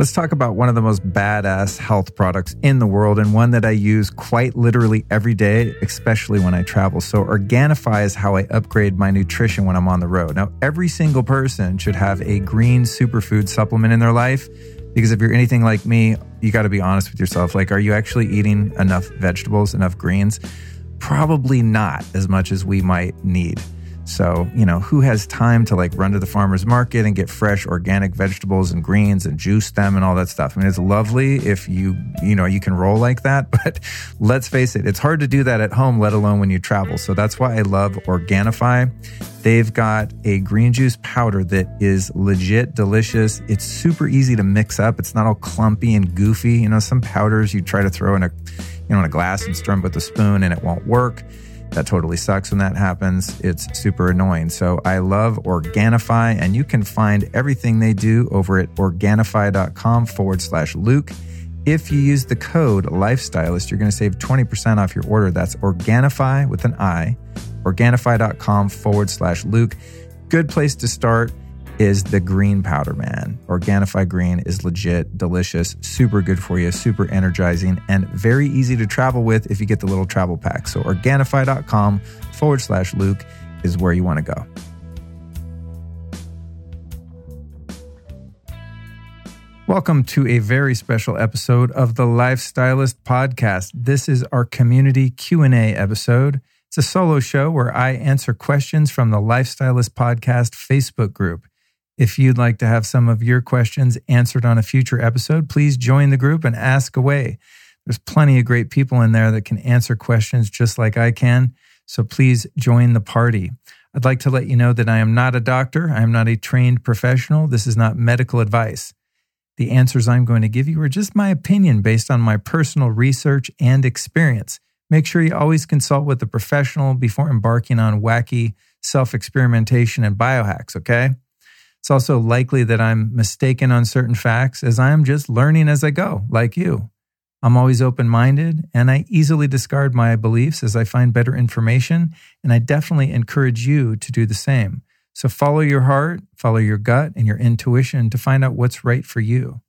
Let's talk about one of the most badass health products in the world and one that I use quite literally every day, especially when I travel. So, Organifi is how I upgrade my nutrition when I'm on the road. Now, every single person should have a green superfood supplement in their life because if you're anything like me, you got to be honest with yourself. Like, are you actually eating enough vegetables, enough greens? Probably not as much as we might need. So, you know, who has time to like run to the farmer's market and get fresh organic vegetables and greens and juice them and all that stuff? I mean, it's lovely if you, you know, you can roll like that, but let's face it, it's hard to do that at home, let alone when you travel. So that's why I love Organifi. They've got a green juice powder that is legit delicious. It's super easy to mix up. It's not all clumpy and goofy. You know, some powders you try to throw in a, you know, in a glass and stir them with a spoon and it won't work. That totally sucks when that happens. It's super annoying. So I love Organifi, and you can find everything they do over at Organifi.com forward slash Luke. If you use the code Lifestylist, you're going to save 20% off your order. That's Organifi with an I, Organifi.com forward slash Luke. Good place to start is the green powder, man. Organifi green is legit, delicious, super good for you, super energizing, and very easy to travel with if you get the little travel pack. So, Organifi.com forward slash Luke is where you want to go. Welcome to a very special episode of the Lifestylist podcast. This is our community Q&A episode. It's a solo show where I answer questions from the Lifestylist podcast Facebook group. If you'd like to have some of your questions answered on a future episode, please join the group and ask away. There's plenty of great people in there that can answer questions just like I can. So please join the party. I'd like to let you know that I am not a doctor. I am not a trained professional. This is not medical advice. The answers I'm going to give you are just my opinion based on my personal research and experience. Make sure you always consult with a professional before embarking on wacky self experimentation and biohacks, okay? It's also likely that I'm mistaken on certain facts as I am just learning as I go, like you. I'm always open minded and I easily discard my beliefs as I find better information, and I definitely encourage you to do the same. So follow your heart, follow your gut and your intuition to find out what's right for you.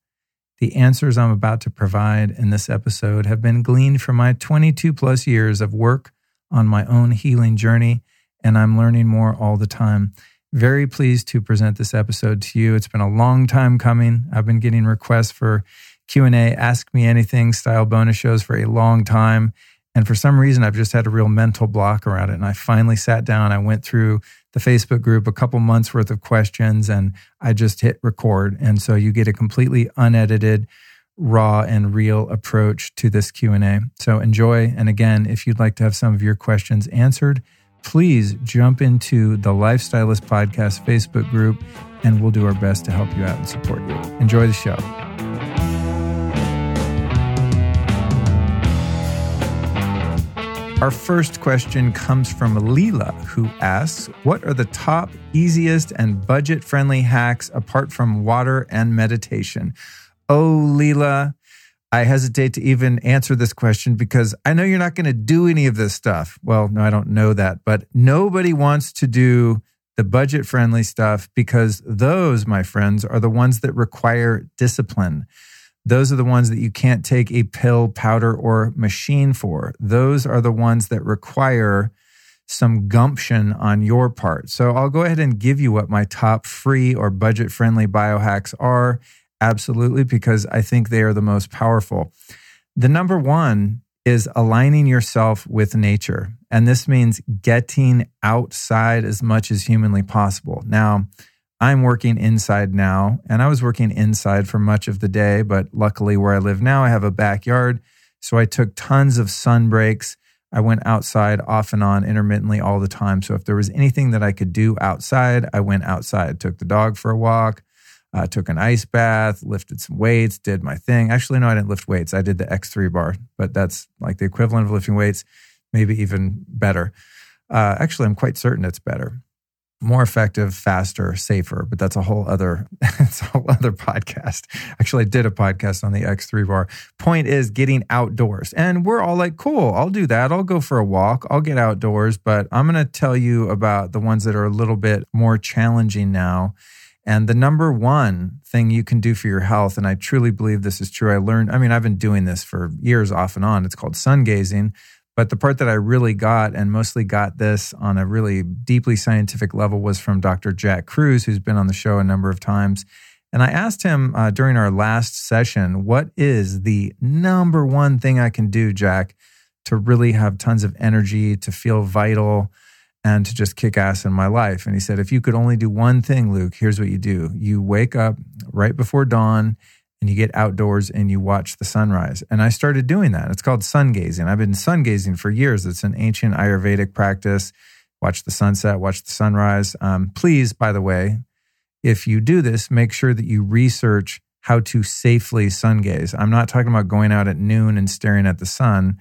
The answers I'm about to provide in this episode have been gleaned from my 22 plus years of work on my own healing journey, and I'm learning more all the time. Very pleased to present this episode to you. It's been a long time coming. I've been getting requests for Q&A, ask me anything style bonus shows for a long time. And for some reason, I've just had a real mental block around it. And I finally sat down. I went through the Facebook group, a couple months worth of questions, and I just hit record. And so you get a completely unedited, raw and real approach to this Q&A. So enjoy. And again, if you'd like to have some of your questions answered, please jump into the Lifestylist Podcast Facebook group and we'll do our best to help you out and support you. Enjoy the show. Our first question comes from Leela, who asks What are the top, easiest, and budget friendly hacks apart from water and meditation? Oh, Leela, I hesitate to even answer this question because I know you're not going to do any of this stuff. Well, no, I don't know that, but nobody wants to do the budget friendly stuff because those, my friends, are the ones that require discipline. Those are the ones that you can't take a pill, powder, or machine for. Those are the ones that require some gumption on your part. So I'll go ahead and give you what my top free or budget friendly biohacks are Absolutely, because I think they are the most powerful. The number one is aligning yourself with nature. And this means getting outside as much as humanly possible. Now, I'm working inside now, and I was working inside for much of the day, but luckily where I live now, I have a backyard. So I took tons of sun breaks. I went outside off and on intermittently all the time. So if there was anything that I could do outside, I went outside, took the dog for a walk, uh, took an ice bath, lifted some weights, did my thing. Actually, no, I didn't lift weights. I did the X3 bar, but that's like the equivalent of lifting weights, maybe even better. Uh, actually, I'm quite certain it's better more effective, faster, safer. But that's a whole other it's a whole other podcast. Actually, I did a podcast on the X3 bar. Point is getting outdoors. And we're all like, cool, I'll do that. I'll go for a walk. I'll get outdoors. But I'm gonna tell you about the ones that are a little bit more challenging now. And the number one thing you can do for your health, and I truly believe this is true. I learned, I mean, I've been doing this for years off and on. It's called sun gazing. But the part that I really got and mostly got this on a really deeply scientific level was from Dr. Jack Kruse, who's been on the show a number of times. And I asked him uh, during our last session, what is the number one thing I can do, Jack, to really have tons of energy, to feel vital, and to just kick ass in my life? And he said, if you could only do one thing, Luke, here's what you do you wake up right before dawn and you get outdoors and you watch the sunrise. And I started doing that. It's called sun gazing. I've been sun gazing for years. It's an ancient Ayurvedic practice. Watch the sunset, watch the sunrise. Um, please, by the way, if you do this, make sure that you research how to safely sun gaze. I'm not talking about going out at noon and staring at the sun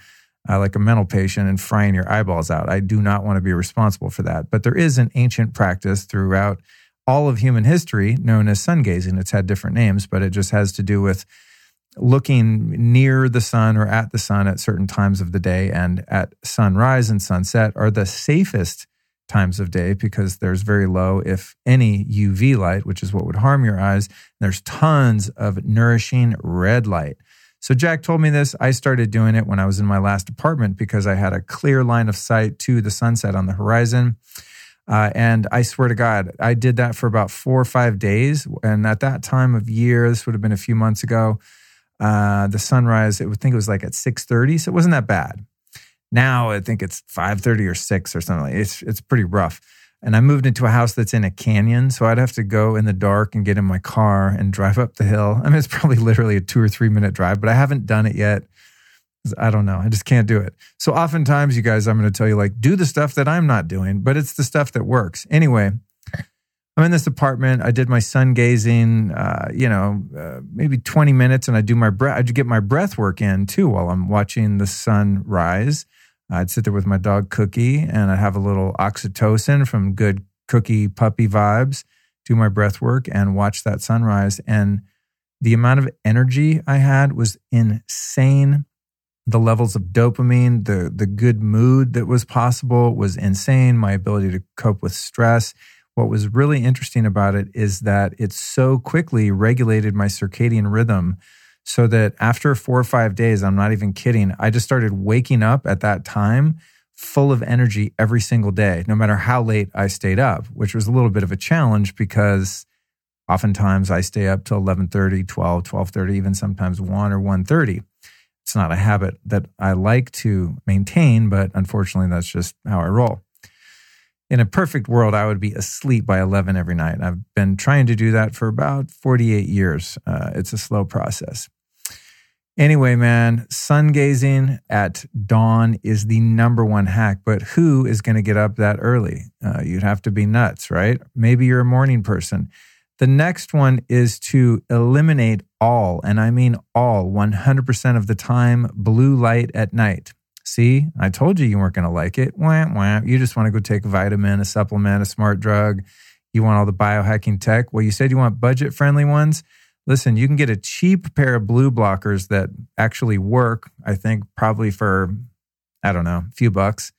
uh, like a mental patient and frying your eyeballs out. I do not want to be responsible for that. But there is an ancient practice throughout all of human history known as sun gazing. It's had different names, but it just has to do with looking near the sun or at the sun at certain times of the day and at sunrise and sunset are the safest times of day because there's very low, if any, UV light, which is what would harm your eyes. There's tons of nourishing red light. So Jack told me this. I started doing it when I was in my last apartment because I had a clear line of sight to the sunset on the horizon. Uh, and I swear to God, I did that for about four or five days. And at that time of year, this would have been a few months ago, uh, the sunrise, I would think it was like at 6.30. So it wasn't that bad. Now I think it's 5.30 or 6 or something. It's, it's pretty rough. And I moved into a house that's in a canyon. So I'd have to go in the dark and get in my car and drive up the hill. I mean, it's probably literally a two or three minute drive, but I haven't done it yet. I don't know. I just can't do it. So oftentimes, you guys, I'm going to tell you, like, do the stuff that I'm not doing, but it's the stuff that works. Anyway, I'm in this apartment. I did my sun gazing, uh, you know, uh, maybe 20 minutes, and I do my breath. I do get my breath work in too while I'm watching the sun rise. I'd sit there with my dog Cookie, and I'd have a little oxytocin from good Cookie puppy vibes. Do my breath work and watch that sunrise, and the amount of energy I had was insane the levels of dopamine, the the good mood that was possible was insane. My ability to cope with stress. What was really interesting about it is that it so quickly regulated my circadian rhythm so that after four or five days, I'm not even kidding, I just started waking up at that time full of energy every single day, no matter how late I stayed up, which was a little bit of a challenge because oftentimes I stay up till 11:30, 12, 12:30, even sometimes 1 or 1:30 it's not a habit that I like to maintain, but unfortunately, that's just how I roll. In a perfect world, I would be asleep by 11 every night. I've been trying to do that for about 48 years. Uh, it's a slow process. Anyway, man, sun gazing at dawn is the number one hack, but who is going to get up that early? Uh, you'd have to be nuts, right? Maybe you're a morning person. The next one is to eliminate all, and I mean all, 100% of the time, blue light at night. See, I told you you weren't going to like it. Wah, wah. You just want to go take a vitamin, a supplement, a smart drug. You want all the biohacking tech. Well, you said you want budget friendly ones. Listen, you can get a cheap pair of blue blockers that actually work, I think, probably for, I don't know, a few bucks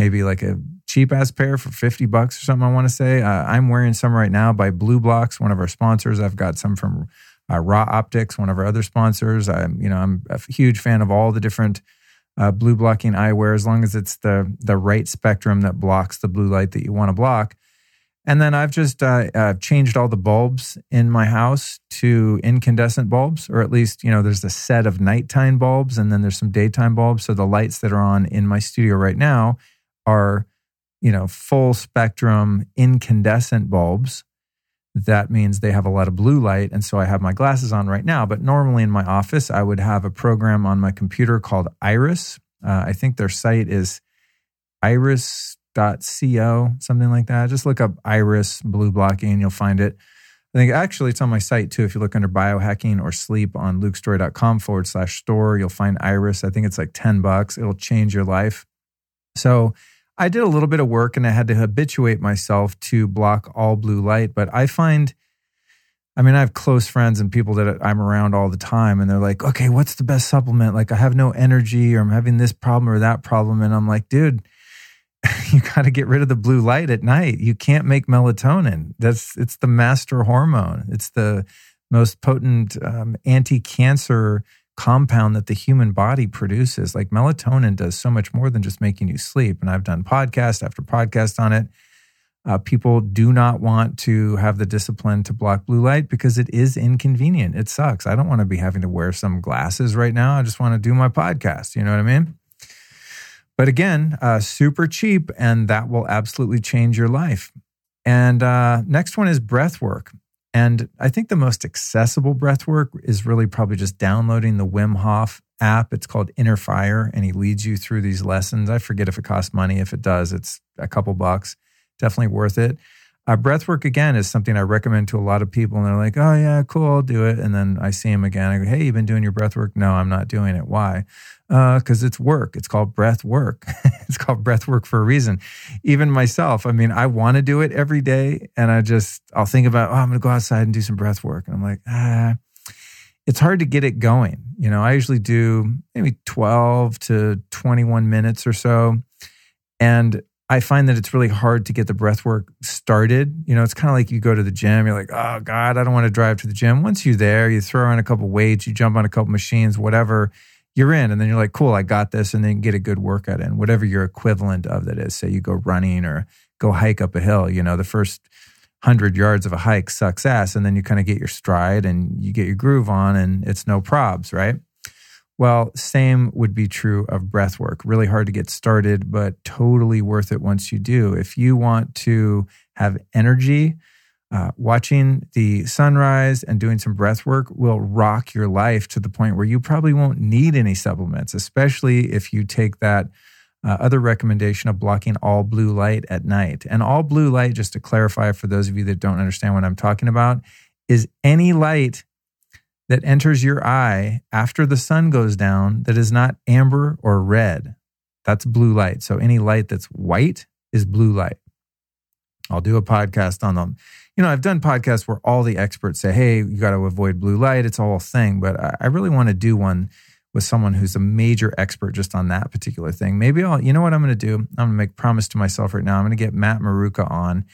maybe like a cheap ass pair for 50 bucks or something, I want to say. Uh, I'm wearing some right now by BLUblox, one of our sponsors. I've got some from uh, Ra Optics, one of our other sponsors. I'm, you know, I'm a huge fan of all the different uh, blue blocking eyewear, as long as it's the the right spectrum that blocks the blue light that you want to block. And then I've just uh, uh, changed all the bulbs in my house to incandescent bulbs, or at least, you know, there's a set of nighttime bulbs and then there's some daytime bulbs. So the lights that are on in my studio right now are, you know, full spectrum incandescent bulbs. That means they have a lot of blue light. And so I have my glasses on right now. But normally in my office, I would have a program on my computer called Iris. Uh, I think their site is iris.co, something like that. Just look up Iris blue blocking, and you'll find it. I think actually it's on my site too. If you look under biohacking or sleep on lukestorey.com forward slash store, you'll find Iris. I think it's like 10 bucks. It'll change your life. So I did a little bit of work and I had to habituate myself to block all blue light. But I find, I mean, I have close friends and people that I'm around all the time, and they're like, okay, what's the best supplement? Like, I have no energy or I'm having this problem or that problem. And I'm like, dude, you got to get rid of the blue light at night. You can't make melatonin. That's it's the master hormone. It's the most potent um, anti-cancer compound that the human body produces. Like melatonin does so much more than just making you sleep. And I've done podcast after podcast on it. Uh, people do not want to have the discipline to block blue light because it is inconvenient. It sucks. I don't want to be having to wear some glasses right now. I just want to do my podcast. You know what I mean? But again, uh, super cheap, and that will absolutely change your life. And uh, next one is breath work. And I think the most accessible breath work is really probably just downloading the Wim Hof app. It's called Inner Fire, and he leads you through these lessons. I forget if it costs money. If it does, it's a couple bucks. Definitely worth it. Uh, breath work again is something I recommend to a lot of people, and they're like, "Oh yeah, cool, I'll do it." And then I see them again. I go, "Hey, you've been doing your breath work?" No, I'm not doing it. Why? Because uh, it's work. It's called breath work. it's called breath work for a reason. Even myself, I mean, I want to do it every day, and I just I'll think about, "Oh, I'm going to go outside and do some breath work," and I'm like, ah. It's hard to get it going. You know, I usually do maybe 12 to 21 minutes or so. And I find that it's really hard to get the breath work started. You know, it's kind of like you go to the gym, you're like, oh God, I don't want to drive to the gym. Once you're there, you throw on a couple weights, you jump on a couple machines, whatever, you're in. And then you're like, cool, I got this. And then get a good workout in, whatever your equivalent of that is. Say you go running or go hike up a hill, you know, the first hundred yards of a hike sucks ass. And then you kind of get your stride and you get your groove on and it's no probs, right? Well, same would be true of breath work. Really hard to get started, but totally worth it once you do. If you want to have energy, uh, watching the sunrise and doing some breath work will rock your life to the point where you probably won't need any supplements, especially if you take that uh, other recommendation of blocking all blue light at night. And all blue light, just to clarify for those of you that don't understand what I'm talking about, is any light that enters your eye after the sun goes down that is not amber or red. That's blue light. So any light that's white is blue light. I'll do a podcast on them. You know, I've done podcasts where all the experts say, hey, you got to avoid blue light. It's all a whole thing. But I really want to do one with someone who's a major expert just on that particular thing. Maybe I'll, you know what I'm going to do? I'm going to make promise to myself right now. I'm going to get Matt Maruca on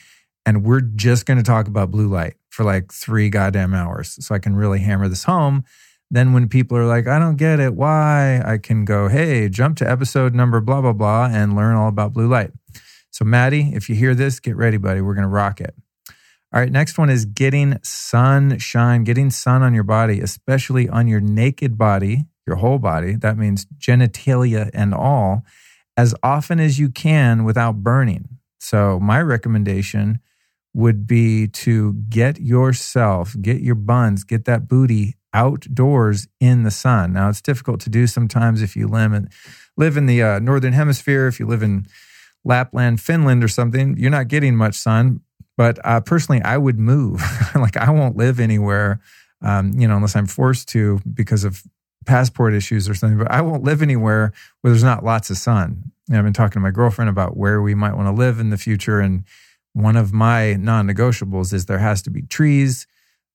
and we're just going to talk about blue light for like three goddamn hours so I can really hammer this home. Then when people are like, I don't get it, why? I can go, hey, jump to episode number blah, blah, blah, and learn all about blue light. So, Maddie, if you hear this, get ready, buddy. We're going to rock it. All right, next one is getting sunshine, getting sun on your body, especially on your naked body, your whole body. That means genitalia and all, as often as you can without burning. So, my recommendation would be to get yourself, get your buns, get that booty outdoors in the sun. Now, it's difficult to do sometimes if you live in, live in the uh, northern hemisphere, if you live in Lapland, Finland, or something, you're not getting much sun. But uh, personally, I would move. like, I won't live anywhere, um, you know, unless I'm forced to because of passport issues or something. But I won't live anywhere where there's not lots of sun. And I've been talking to my girlfriend about where we might want to live in the future. And one of my non negotiables is there has to be trees,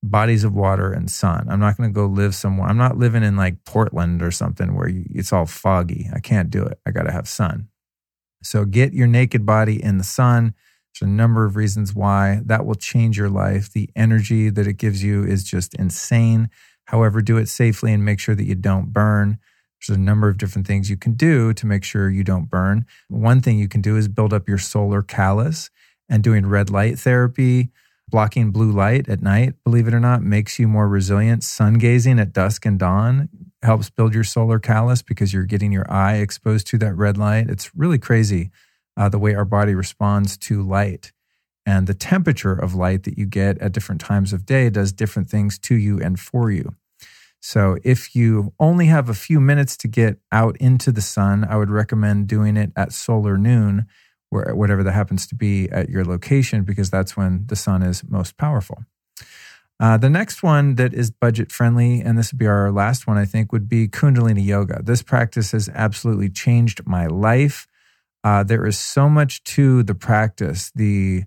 bodies of water, and sun. I'm not going to go live somewhere. I'm not living in like Portland or something where you, it's all foggy. I can't do it. I got to have sun. So get your naked body in the sun. There's a number of reasons why that will change your life. The energy that it gives you is just insane. However, do it safely and make sure that you don't burn. There's a number of different things you can do to make sure you don't burn. One thing you can do is build up your solar callus and doing red light therapy, blocking blue light at night, believe it or not, makes you more resilient. Sun gazing at dusk and dawn helps build your solar callus because you're getting your eye exposed to that red light. It's really crazy uh, the way our body responds to light. And the temperature of light that you get at different times of day does different things to you and for you. So, if you only have a few minutes to get out into the sun, I would recommend doing it at solar noon where whatever that happens to be at your location, because that's when the sun is most powerful. Uh, the next one that is budget friendly, and this would be our last one, I think, would be Kundalini Yoga. This practice has absolutely changed my life. Uh, there is so much to the practice the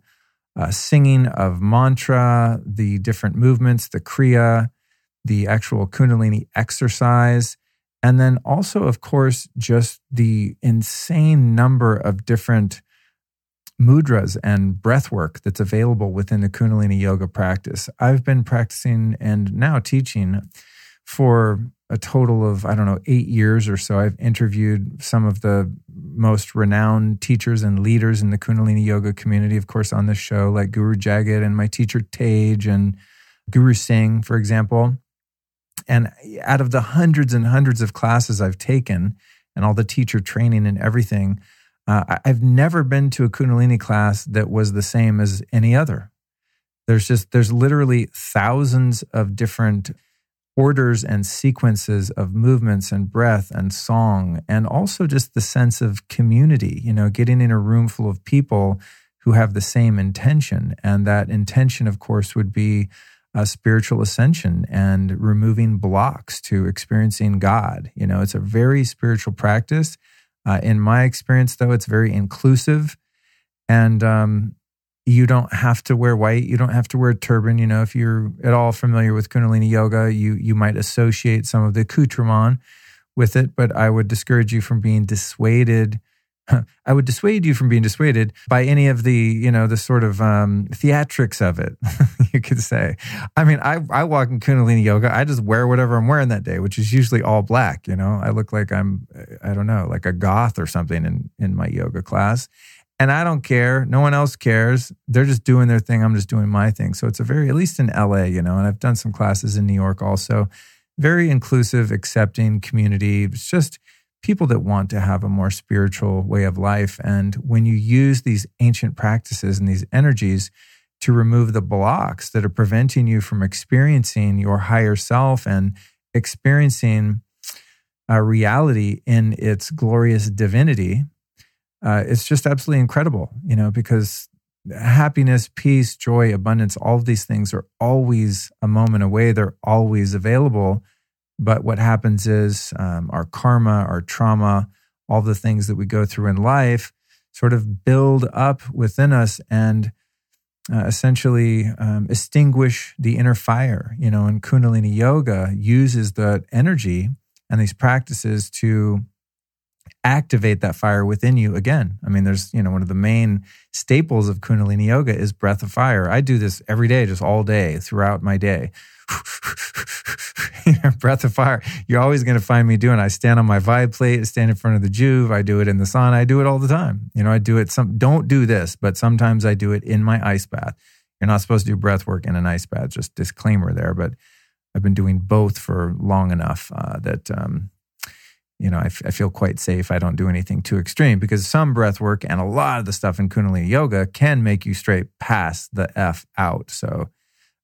uh, singing of mantra, the different movements, the Kriya, the actual Kundalini exercise. And then also, of course, just the insane number of different mudras and breath work that's available within the Kundalini yoga practice. I've been practicing and now teaching for a total of, I don't know, eight years or so. I've interviewed some of the most renowned teachers and leaders in the Kundalini yoga community, of course, on this show, like Guru Jagat and my teacher Tej and Guru Singh, for example. And out of the hundreds and hundreds of classes I've taken and all the teacher training and everything, uh, I've never been to a Kundalini class that was the same as any other. There's just, there's literally thousands of different orders and sequences of movements and breath and song, and also just the sense of community, you know, getting in a room full of people who have the same intention. And that intention, of course, would be a spiritual ascension and removing blocks to experiencing God. You know, it's a very spiritual practice. Uh, in my experience, though, it's very inclusive. And um, you don't have to wear white. You don't have to wear a turban. You know, if you're at all familiar with Kundalini yoga, you you might associate some of the accoutrement with it, but I would discourage you from being dissuaded. I would dissuade you from being dissuaded by any of the, you know, the sort of um, theatrics of it, you could say. I mean, I, I walk in Kundalini yoga. I just wear whatever I'm wearing that day, which is usually all black. You know, I look like I'm, I don't know, like a goth or something in, in my yoga class. And I don't care. No one else cares. They're just doing their thing. I'm just doing my thing. So it's a very, at least in LA, you know, and I've done some classes in New York also. Very inclusive, accepting community. It's just people that want to have a more spiritual way of life. And when you use these ancient practices and these energies to remove the blocks that are preventing you from experiencing your higher self and experiencing a reality in its glorious divinity, uh, it's just absolutely incredible, you know, because happiness, peace, joy, abundance, all of these things are always a moment away. They're always available. But what happens is um, our karma, our trauma, all the things that we go through in life sort of build up within us and uh, essentially um, extinguish the inner fire. You know, and Kundalini Yoga uses the energy and these practices to activate that fire within you again. I mean, there's, you know, one of the main staples of Kundalini yoga is breath of fire. I do this every day, just all day throughout my day. breath of fire. You're always going to find me doing. I stand on my vibe plate, stand in front of the Joovv. I do it in the sauna. I do it all the time. You know, I do it. Some don't do this, but sometimes I do it in my ice bath. You're not supposed to do breath work in an ice bath. Just disclaimer there, but I've been doing both for long enough uh, that um, you know, I, f- I feel quite safe. I don't do anything too extreme because some breath work and a lot of the stuff in Kundalini yoga can make you straight pass the F out. So,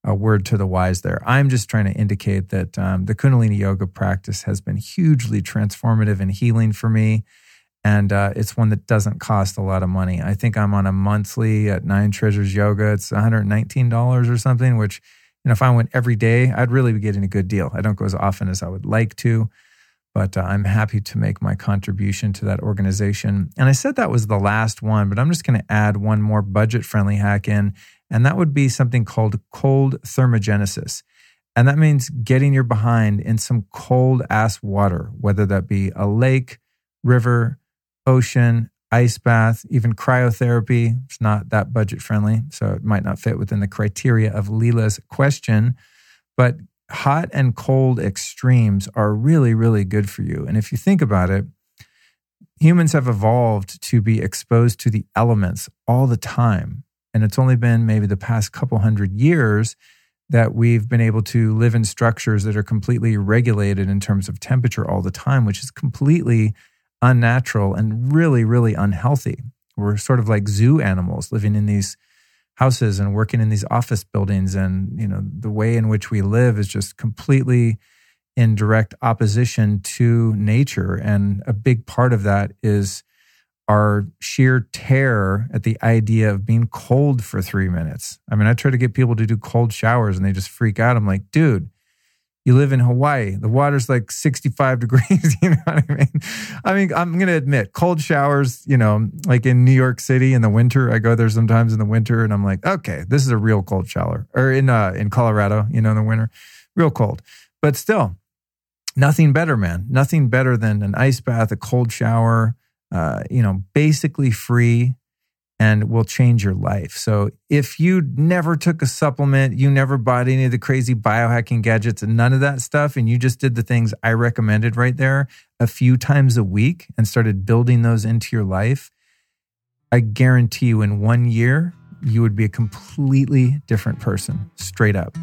a word to the wise there. I'm just trying to indicate that um, the Kundalini yoga practice has been hugely transformative and healing for me. And uh, it's one that doesn't cost a lot of money. I think I'm on a monthly at Nine Treasures Yoga. It's $119 or something, which, you know, if I went every day, I'd really be getting a good deal. I don't go as often as I would like to but uh, I'm happy to make my contribution to that organization. And I said that was the last one, but I'm just going to add one more budget friendly hack in, and that would be something called cold thermogenesis. And that means getting your behind in some cold ass water, whether that be a lake, river, ocean, ice bath, even cryotherapy. It's not that budget friendly, so it might not fit within the criteria of Leela's question. But hot and cold extremes are really, really good for you. And if you think about it, humans have evolved to be exposed to the elements all the time. And it's only been maybe the past couple hundred years that we've been able to live in structures that are completely regulated in terms of temperature all the time, which is completely unnatural and really, really unhealthy. We're sort of like zoo animals living in these houses and working in these office buildings and you know the way in which we live is just completely in direct opposition to nature and a big part of that is our sheer terror at the idea of being cold for three minutes. I mean, I try to get people to do cold showers and they just freak out. I'm like, dude, you live in Hawaii. The water's like 65 degrees. You know what I mean? I mean, I'm going to admit, cold showers, you know, like in New York City in the winter, I go there sometimes in the winter and I'm like, okay, this is a real cold shower. Or in, uh, in Colorado, you know, in the winter, real cold. But still, nothing better, man. Nothing better than an ice bath, a cold shower, uh, you know, basically free and will change your life. So if you never took a supplement, you never bought any of the crazy biohacking gadgets and none of that stuff, and you just did the things I recommended right there a few times a week and started building those into your life, I guarantee you in one year, you would be a completely different person, straight up.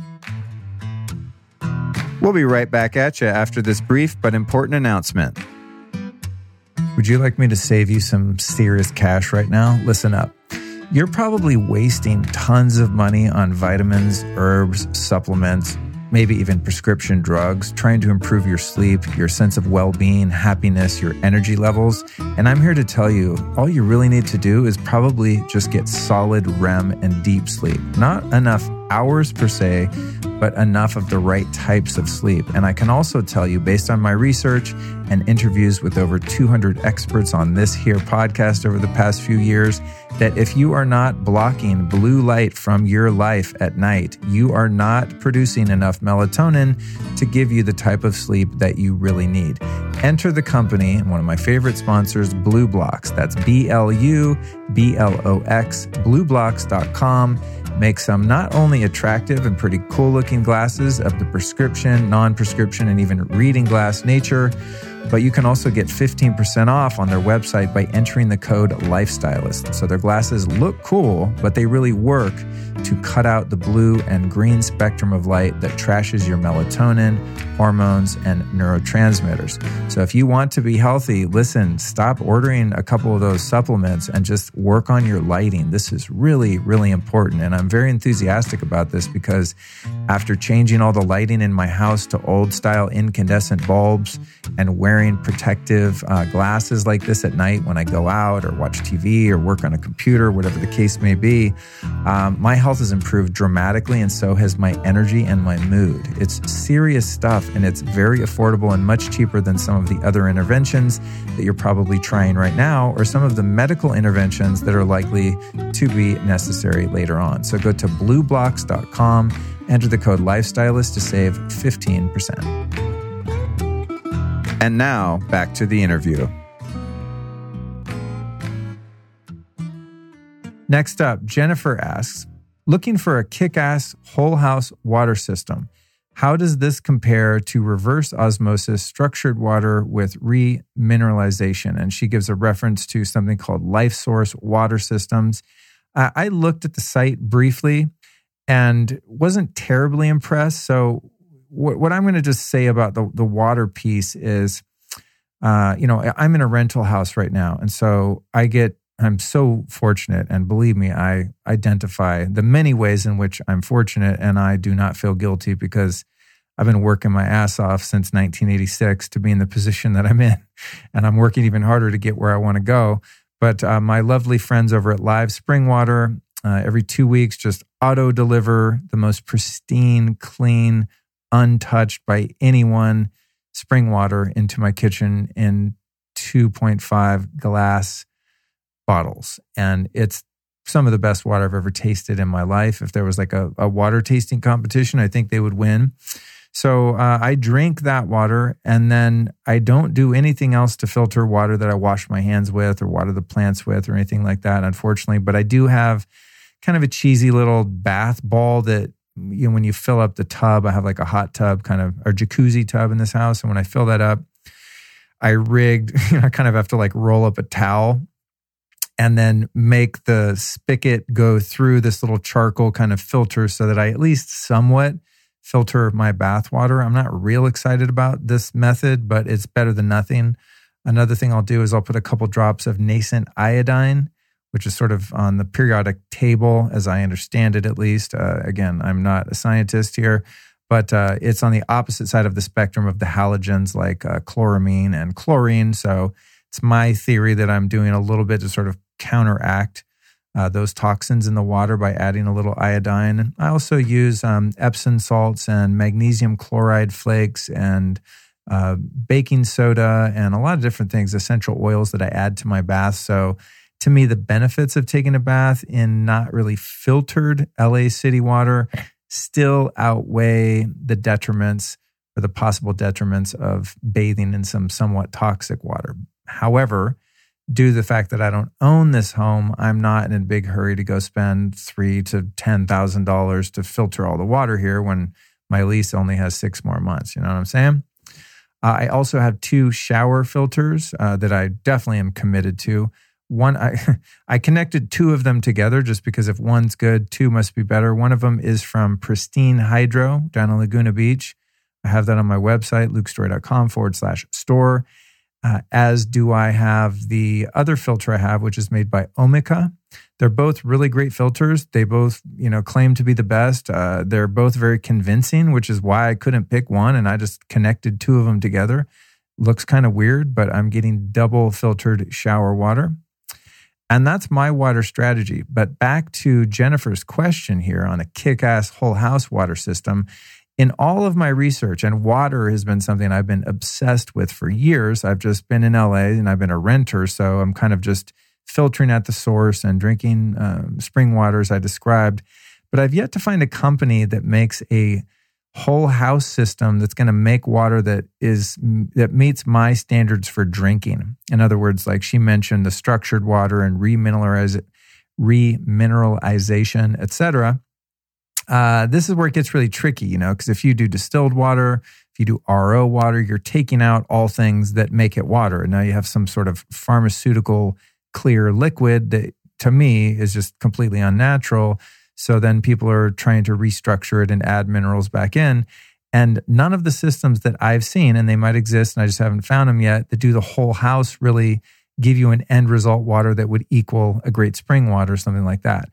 We'll be right back at you after this brief but important announcement. Would you like me to save you some serious cash right now? Listen up. You're probably wasting tons of money on vitamins, herbs, supplements, maybe even prescription drugs, trying to improve your sleep, your sense of well being, happiness, your energy levels. And I'm here to tell you all you really need to do is probably just get solid REM and deep sleep. Not enough hours per se, but enough of the right types of sleep. And I can also tell you, based on my research and interviews with over 200 experts on this here podcast over the past few years, that if you are not blocking blue light from your life at night, you are not producing enough melatonin to give you the type of sleep that you really need. Enter the company, one of my favorite sponsors, BLUblox. That's B L U B L O X, blublox.com make some not only attractive and pretty cool looking glasses of the prescription, non prescription, and even reading glass nature, but you can also get 15% off on their website by entering the code Lifestylist. So their glasses look cool, but they really work to cut out the blue and green spectrum of light that trashes your melatonin, hormones, and neurotransmitters. So if you want to be healthy, listen, stop ordering a couple of those supplements and just work on your lighting. This is really, really important. And I'm very enthusiastic about this because after changing all the lighting in my house to old style incandescent bulbs and wearing protective uh, glasses like this at night when I go out or watch TV or work on a computer, whatever the case may be, um, my health has improved dramatically, and so has my energy and my mood. It's serious stuff, and it's very affordable and much cheaper than some of the other interventions that you're probably trying right now, or some of the medical interventions that are likely to be necessary later on. So go to blublox.com, enter the code Lifestylist to save 15%. And now back to the interview. Next up, Jennifer asks, looking for a kick ass whole house water system. How does this compare to reverse osmosis structured water with remineralization? And she gives a reference to something called Life Source Water Systems. I looked at the site briefly and wasn't terribly impressed. So, what, what I'm going to just say about the, the water piece is, uh, you know, I'm in a rental house right now. And so I get I'm so fortunate. And believe me, I identify the many ways in which I'm fortunate. And I do not feel guilty because I've been working my ass off since 1986 to be in the position that I'm in. And I'm working even harder to get where I want to go. But uh, my lovely friends over at Live Spring Water, uh, every two weeks, just auto deliver the most pristine, clean, untouched by anyone spring water into my kitchen in 2.5 glass bottles. And it's some of the best water I've ever tasted in my life. If there was like a, a water tasting competition, I think they would win. So uh, I drink that water and then I don't do anything else to filter water that I wash my hands with or water the plants with or anything like that, unfortunately. But I do have kind of a cheesy little bath ball that you know when you fill up the tub, I have like a hot tub kind of or jacuzzi tub in this house. And when I fill that up, I rigged, you know, I kind of have to like roll up a towel and then make the spigot go through this little charcoal kind of filter so that I at least somewhat filter my bath water. I'm not real excited about this method, but it's better than nothing. Another thing I'll do is I'll put a couple drops of nascent iodine, which is sort of on the periodic table, as I understand it at least. Uh, again, I'm not a scientist here, but uh, it's on the opposite side of the spectrum of the halogens like uh, chloramine and chlorine. So It's my theory that I'm doing a little bit to sort of counteract uh, those toxins in the water by adding a little iodine. I also use um, Epsom salts and magnesium chloride flakes and uh, baking soda and a lot of different things, essential oils that I add to my bath. So, to me, the benefits of taking a bath in not really filtered LA city water still outweigh the detriments or the possible detriments of bathing in some somewhat toxic water. However, due to the fact that I don't own this home, I'm not in a big hurry to go spend three to ten thousand dollars to filter all the water here when my lease only has six more months. You know what I'm saying? Uh, I also have two shower filters uh, that I definitely am committed to. One, I, I connected two of them together just because if one's good, two must be better. One of them is from Pristine Hydro down in Laguna Beach. I have that on my website, lukestorey.com forward slash store. Uh, as do I have the other filter I have, which is made by Omica. They're both really great filters. They both, you know, claim to be the best. Uh, they're both very convincing, which is why I couldn't pick one, and I just connected two of them together. Looks kind of weird, but I'm getting double filtered shower water. And that's my water strategy. But back to Jennifer's question here on a kick ass whole house water system in all of my research, and water has been something I've been obsessed with for years. I've just been in LA and I've been a renter, so I'm kind of just filtering at the source and drinking um, spring water as I described. But I've yet to find a company that makes a whole house system that's going to make water that is that meets my standards for drinking. In other words, like she mentioned, the structured water and remineralize, remineralization, etc. Uh, this is where it gets really tricky, you know, because if you do distilled water, if you do RO water, you're taking out all things that make it water. And now you have some sort of pharmaceutical clear liquid that to me is just completely unnatural. So then people are trying to restructure it and add minerals back in. And none of the systems that I've seen, and they might exist and I just haven't found them yet, that do the whole house really give you an end result water that would equal a great spring water or something like that.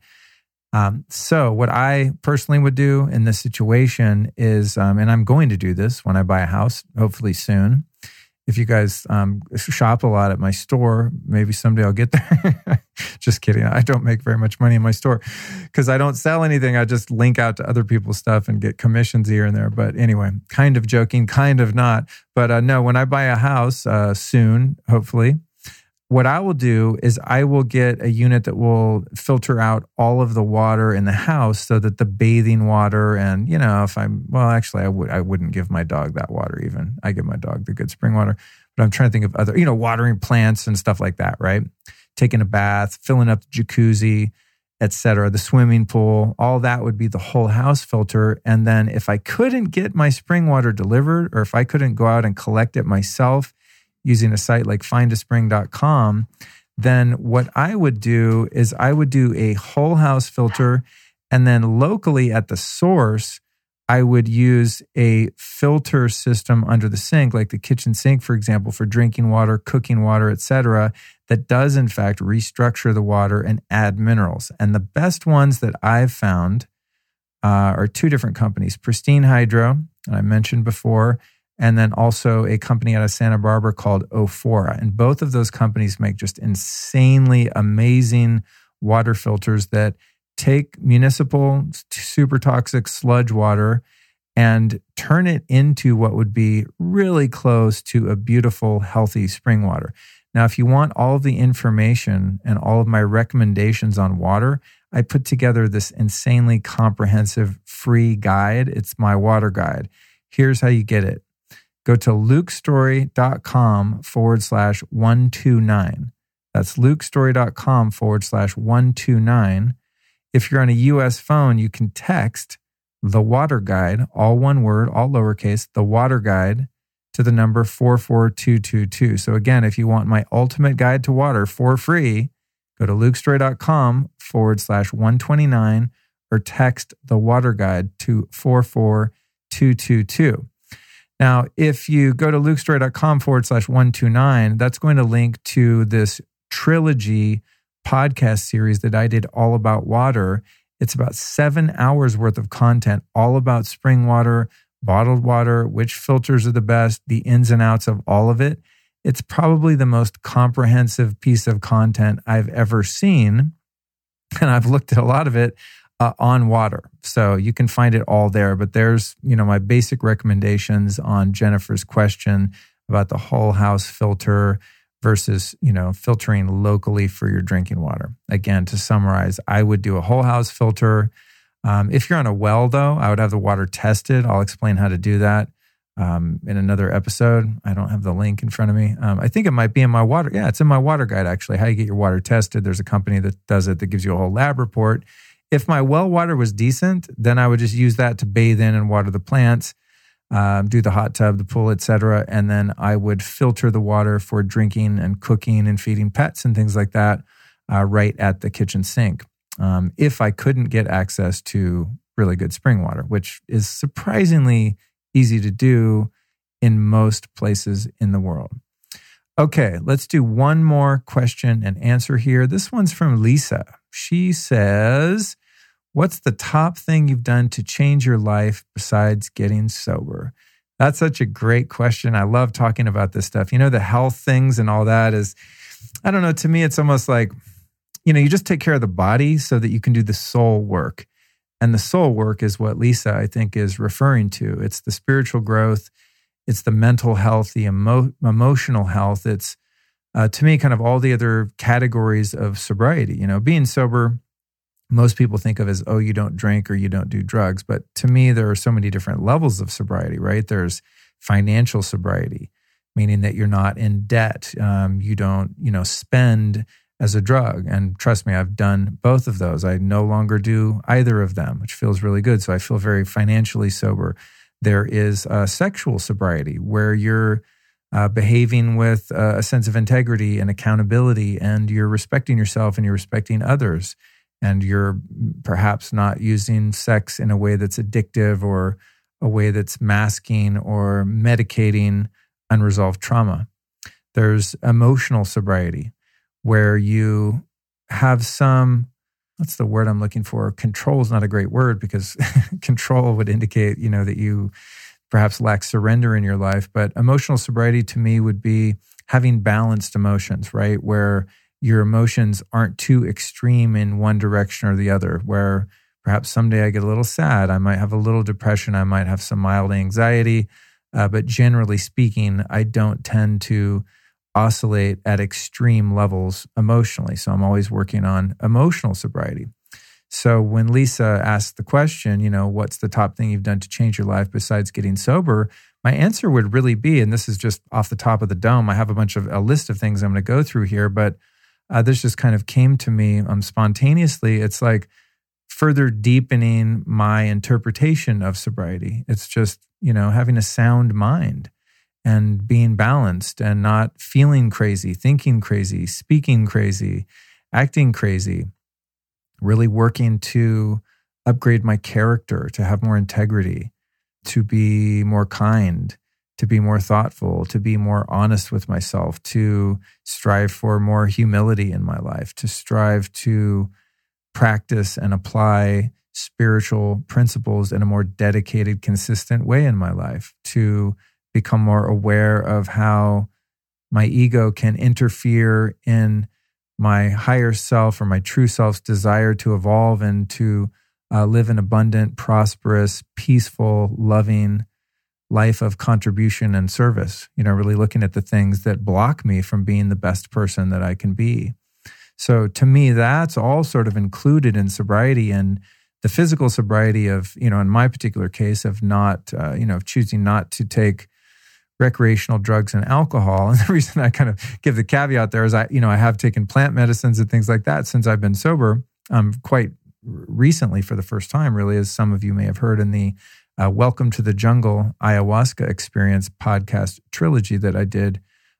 Um, so, what I personally would do in this situation is, um, and I'm going to do this when I buy a house, hopefully soon. If you guys um, shop a lot at my store, maybe someday I'll get there. just kidding. I don't make very much money in my store because I don't sell anything. I just link out to other people's stuff and get commissions here and there. But anyway, kind of joking, kind of not. But uh, no, when I buy a house uh, soon, hopefully, what I will do is I will get a unit that will filter out all of the water in the house so that the bathing water and you know if I'm well actually I would I wouldn't give my dog that water even. I give my dog the good spring water. But I'm trying to think of other, you know, watering plants and stuff like that, right? Taking a bath, filling up the jacuzzi, etc., the swimming pool, all that would be the whole house filter. And then if I couldn't get my spring water delivered or if I couldn't go out and collect it myself, using a site like findaspring.com, then what I would do is I would do a whole house filter. And then locally at the source, I would use a filter system under the sink, like the kitchen sink, for example, for drinking water, cooking water, etc., that does in fact restructure the water and add minerals. And the best ones that I've found uh, are two different companies: Pristine Hydro, and I mentioned before, and then also a company out of Santa Barbara called Ophora. And both of those companies make just insanely amazing water filters that take municipal super toxic sludge water and turn it into what would be really close to a beautiful, healthy spring water. Now, if you want all of the information and all of my recommendations on water, I put together this insanely comprehensive free guide. It's my water guide. Here's how you get it go to lukestorey.com forward slash 129. That's lukestorey.com forward slash 129. If you're on a US phone, you can text the water guide, all one word, all lowercase, the water guide to the number 44222. So again, if you want my ultimate guide to water for free, go to lukestorey.com forward slash 129 or text the water guide to 44222. Now, if you go to lukestorey.com forward slash 129, that's going to link to this trilogy podcast series that I did all about water. It's about seven hours worth of content, all about spring water, bottled water, which filters are the best, the ins and outs of all of it. It's probably the most comprehensive piece of content I've ever seen. And I've looked at a lot of it uh, on water. So you can find it all there. But there's, you know, my basic recommendations on Jennifer's question about the whole house filter versus, you know, filtering locally for your drinking water. Again, to summarize, I would do a whole house filter. Um, if you're on a well, though, I would have the water tested. I'll explain how to do that um, in another episode. I don't have the link in front of me. Um, I think it might be in my water. Yeah, it's in my water guide, actually, how you get your water tested. There's a company that does it that gives you a whole lab report. If my well water was decent, then I would just use that to bathe in and water the plants, um, do the hot tub, the pool, etc. And then I would filter the water for drinking and cooking and feeding pets and things like that uh, right at the kitchen sink. Um, if I couldn't get access to really good spring water, which is surprisingly easy to do in most places in the world. Okay, let's do one more question and answer here. This one's from Lisa. She says, What's the top thing you've done to change your life besides getting sober? That's such a great question. I love talking about this stuff. You know, the health things and all that is, I don't know, to me, it's almost like, you know, you just take care of the body so that you can do the soul work. And the soul work is what Lisa, I think, is referring to. It's the spiritual growth, it's the mental health, the emo- emotional health. It's, uh, to me, kind of all the other categories of sobriety. You know, being sober, most people think of as, oh, you don't drink or you don't do drugs. But to me, there are so many different levels of sobriety, right? There's financial sobriety, meaning that you're not in debt. Um, you don't, you know, spend as a drug. And trust me, I've done both of those. I no longer do either of them, which feels really good. So I feel very financially sober. There is a sexual sobriety where you're uh, behaving with a sense of integrity and accountability, and you're respecting yourself and you're respecting others. And you're perhaps not using sex in a way that's addictive or a way that's masking or medicating unresolved trauma. There's emotional sobriety, where you have some what's the word I'm looking for? Control is not a great word because control would indicate, you know, that you perhaps lack surrender in your life. But emotional sobriety to me would be having balanced emotions, right? Where your emotions aren't too extreme in one direction or the other, where perhaps someday I get a little sad, I might have a little depression, I might have some mild anxiety. Uh, but generally speaking, I don't tend to oscillate at extreme levels emotionally. So I'm always working on emotional sobriety. So when Lisa asked the question, you know, what's the top thing you've done to change your life besides getting sober? My answer would really be, and this is just off the top of the dome. I have a bunch of a list of things I'm going to go through here, but uh, this just kind of came to me um, spontaneously. It's like further deepening my interpretation of sobriety. It's just, you know, having a sound mind and being balanced and not feeling crazy, thinking crazy, speaking crazy, acting crazy, really working to upgrade my character, to have more integrity, to be more kind, to be more thoughtful, to be more honest with myself, to strive for more humility in my life, to strive to practice and apply spiritual principles in a more dedicated, consistent way in my life, to become more aware of how my ego can interfere in my higher self or my true self's desire to evolve and to uh, live an abundant, prosperous, peaceful, loving life of contribution and service. You know, really looking at the things that block me from being the best person that I can be. So to me, that's all sort of included in sobriety and the physical sobriety of, you know, in my particular case, of not, uh, you know, choosing not to take recreational drugs and alcohol. And the reason I kind of give the caveat there is I, you know, I have taken plant medicines and things like that since I've been sober. Um, quite recently for the first time, really, as some of you may have heard in the uh, Welcome to the Jungle ayahuasca experience podcast trilogy that I did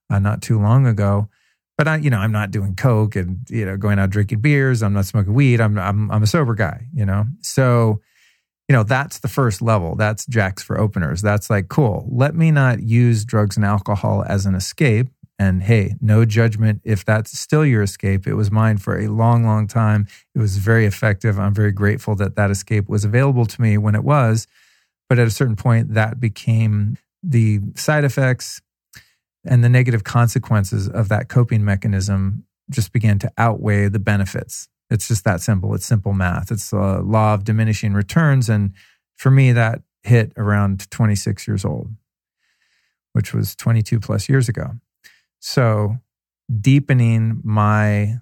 uh, not too long ago. But I, you know, I'm not doing coke and you know going out drinking beers. I'm not smoking weed. I'm I'm I'm a sober guy. You know, so you know, that's the first level. That's Jacks for openers. That's like, cool. Let me not use drugs and alcohol as an escape. And hey, no judgment if that's still your escape. It was mine for a long, long time. It was very effective. I'm very grateful that that escape was available to me when it was. But at a certain point, that became the side effects and the negative consequences of that coping mechanism just began to outweigh the benefits. It's just that simple. It's simple math. It's a law of diminishing returns. And for me, that hit around 26 years old, which was 22 plus years ago. So, deepening my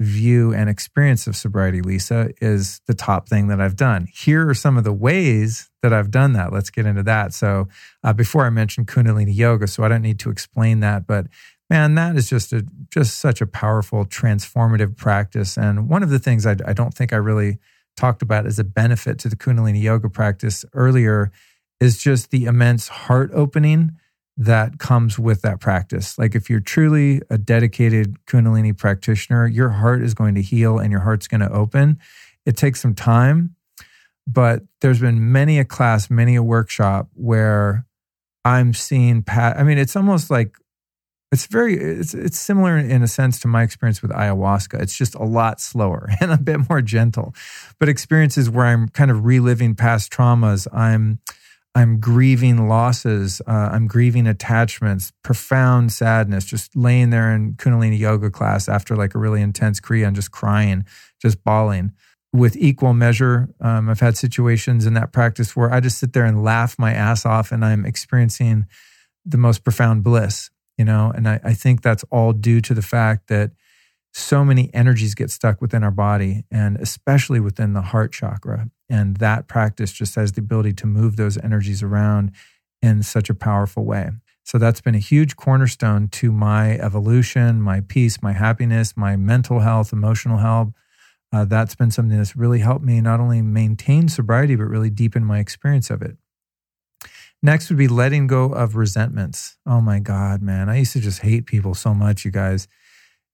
view and experience of sobriety, Lisa, is the top thing that I've done. Here are some of the ways that I've done that. Let's get into that. So, uh, before I mentioned Kundalini Yoga, so I don't need to explain that, but man, that is just a just such a powerful, transformative practice. And one of the things I, I don't think I really talked about as a benefit to the Kundalini Yoga practice earlier is just the immense heart opening that comes with that practice. Like if you're truly a dedicated Kundalini practitioner, your heart is going to heal and your heart's going to open. It takes some time, but there's been many a class, many a workshop where I'm seeing pat I mean, it's almost like it's very it's it's similar in a sense to my experience with ayahuasca. It's just a lot slower and a bit more gentle. But experiences where I'm kind of reliving past traumas, I'm I'm grieving losses, uh, I'm grieving attachments, profound sadness, just laying there in Kundalini yoga class after like a really intense Kriya and just crying, just bawling. With equal measure, um, I've had situations in that practice where I just sit there and laugh my ass off and I'm experiencing the most profound bliss, you know? And I, I think that's all due to the fact that so many energies get stuck within our body and especially within the heart chakra. And that practice just has the ability to move those energies around in such a powerful way. So that's been a huge cornerstone to my evolution, my peace, my happiness, my mental health, emotional health. Uh, that's been something that's really helped me not only maintain sobriety, but really deepen my experience of it. Next would be letting go of resentments. Oh my God, man. I used to just hate people so much, you guys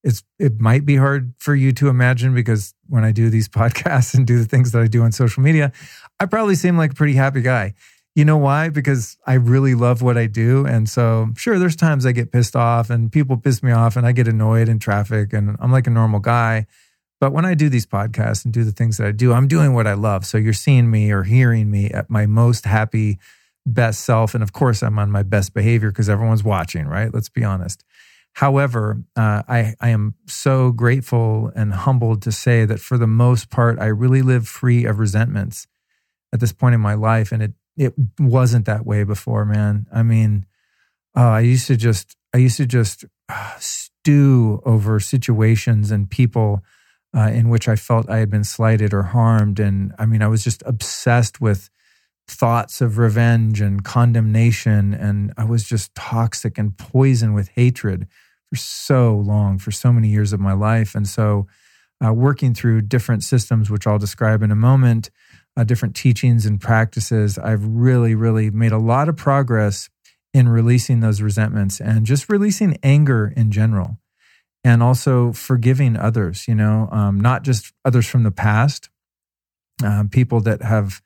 it's it might be hard for you to imagine because when I do these podcasts and do the things that I do on social media, I probably seem like a pretty happy guy. You know why? Because I really love what I do. And so, sure, there's times I get pissed off and people piss me off and I get annoyed in traffic and I'm like a normal guy. But when I do these podcasts and do the things that I do, I'm doing what I love. So you're seeing me or hearing me at my most happy, best self. And of course, I'm on my best behavior because everyone's watching, right? Let's be honest. However, uh, I, I am so grateful and humbled to say that for the most part, I really live free of resentments at this point in my life. And it, it wasn't that way before, man. I mean, uh, I used to just, I used to just uh, stew over situations and people uh, in which I felt I had been slighted or harmed. And I mean, I was just obsessed with thoughts of revenge and condemnation. And I was just toxic and poison with hatred for so long, for so many years of my life. And so, uh, working through different systems, which I'll describe in a moment, uh, different teachings and practices, I've really, really made a lot of progress in releasing those resentments and just releasing anger in general. And also forgiving others, you know, um, not just others from the past, uh, people that have